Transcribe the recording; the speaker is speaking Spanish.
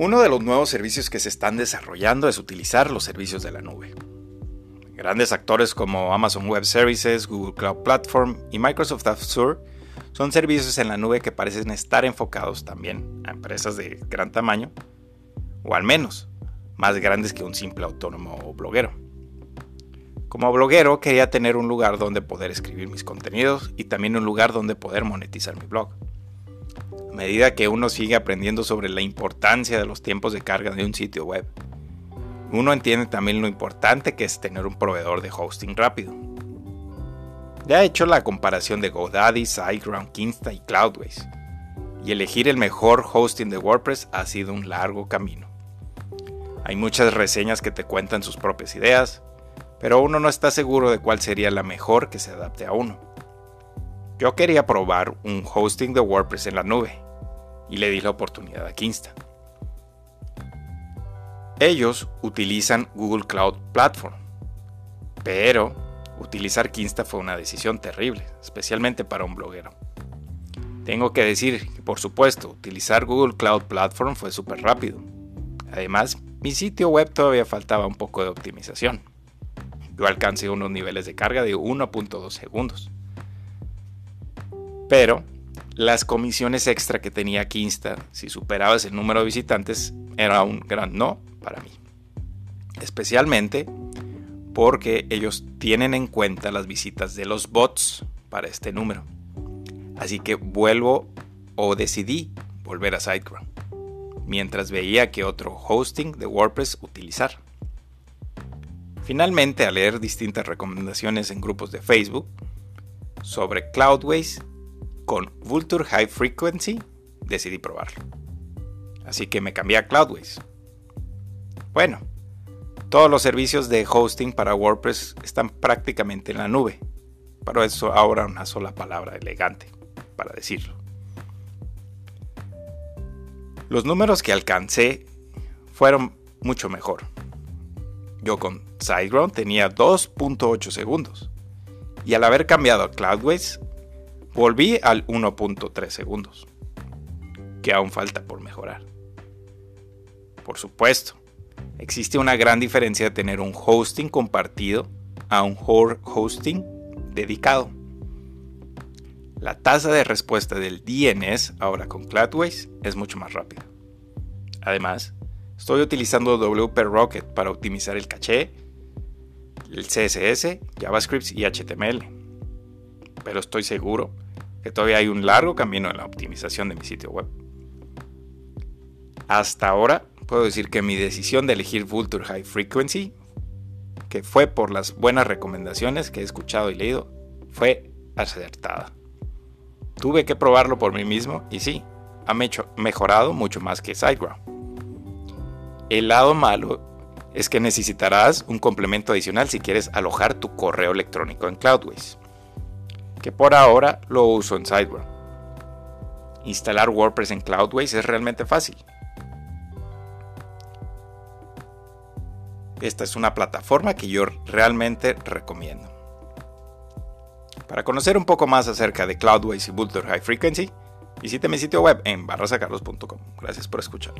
Uno de los nuevos servicios que se están desarrollando es utilizar los servicios de la nube. Grandes actores como Amazon Web Services, Google Cloud Platform y Microsoft Azure son servicios en la nube que parecen estar enfocados también a empresas de gran tamaño, o al menos más grandes que un simple autónomo o bloguero. Como bloguero quería tener un lugar donde poder escribir mis contenidos y también un lugar donde poder monetizar mi blog. A medida que uno sigue aprendiendo sobre la importancia de los tiempos de carga de un sitio web, uno entiende también lo importante que es tener un proveedor de hosting rápido. Ya he hecho la comparación de GoDaddy, SiteGround, Kinsta y Cloudways, y elegir el mejor hosting de WordPress ha sido un largo camino. Hay muchas reseñas que te cuentan sus propias ideas, pero uno no está seguro de cuál sería la mejor que se adapte a uno. Yo quería probar un hosting de WordPress en la nube, y le di la oportunidad a Kinsta. Ellos utilizan Google Cloud Platform, pero utilizar Kinsta fue una decisión terrible, especialmente para un bloguero. Tengo que decir que, por supuesto, utilizar Google Cloud Platform fue súper rápido. Además, mi sitio web todavía faltaba un poco de optimización. Yo alcancé unos niveles de carga de 1.2 segundos. Pero las comisiones extra que tenía Kinsta, si superabas el número de visitantes, era un gran no para mí. Especialmente porque ellos tienen en cuenta las visitas de los bots para este número. Así que vuelvo o decidí volver a SiteGround, mientras veía que otro hosting de WordPress utilizar. Finalmente, al leer distintas recomendaciones en grupos de Facebook sobre Cloudways con Vulture High Frequency, decidí probarlo. Así que me cambié a Cloudways. Bueno, todos los servicios de hosting para WordPress están prácticamente en la nube. Pero eso ahora una sola palabra elegante para decirlo. Los números que alcancé fueron mucho mejor. Yo con SiteGround tenía 2.8 segundos. Y al haber cambiado a Cloudways, volví al 1.3 segundos. Que aún falta por mejorar. Por supuesto, existe una gran diferencia de tener un hosting compartido a un hosting dedicado. La tasa de respuesta del DNS ahora con Cloudways es mucho más rápida. Además, estoy utilizando WP Rocket para optimizar el caché, el CSS, JavaScript y HTML. Pero estoy seguro que todavía hay un largo camino en la optimización de mi sitio web. Hasta ahora puedo decir que mi decisión de elegir Vulture High Frequency, que fue por las buenas recomendaciones que he escuchado y leído, fue acertada. Tuve que probarlo por mí mismo y sí, ha mejorado mucho más que SiteGround. El lado malo es que necesitarás un complemento adicional si quieres alojar tu correo electrónico en Cloudways, que por ahora lo uso en SiteGround. Instalar WordPress en Cloudways es realmente fácil. Esta es una plataforma que yo realmente recomiendo. Para conocer un poco más acerca de Cloudways y Vulture High Frequency, visite mi sitio web en barrasacarlos.com. Gracias por escuchar.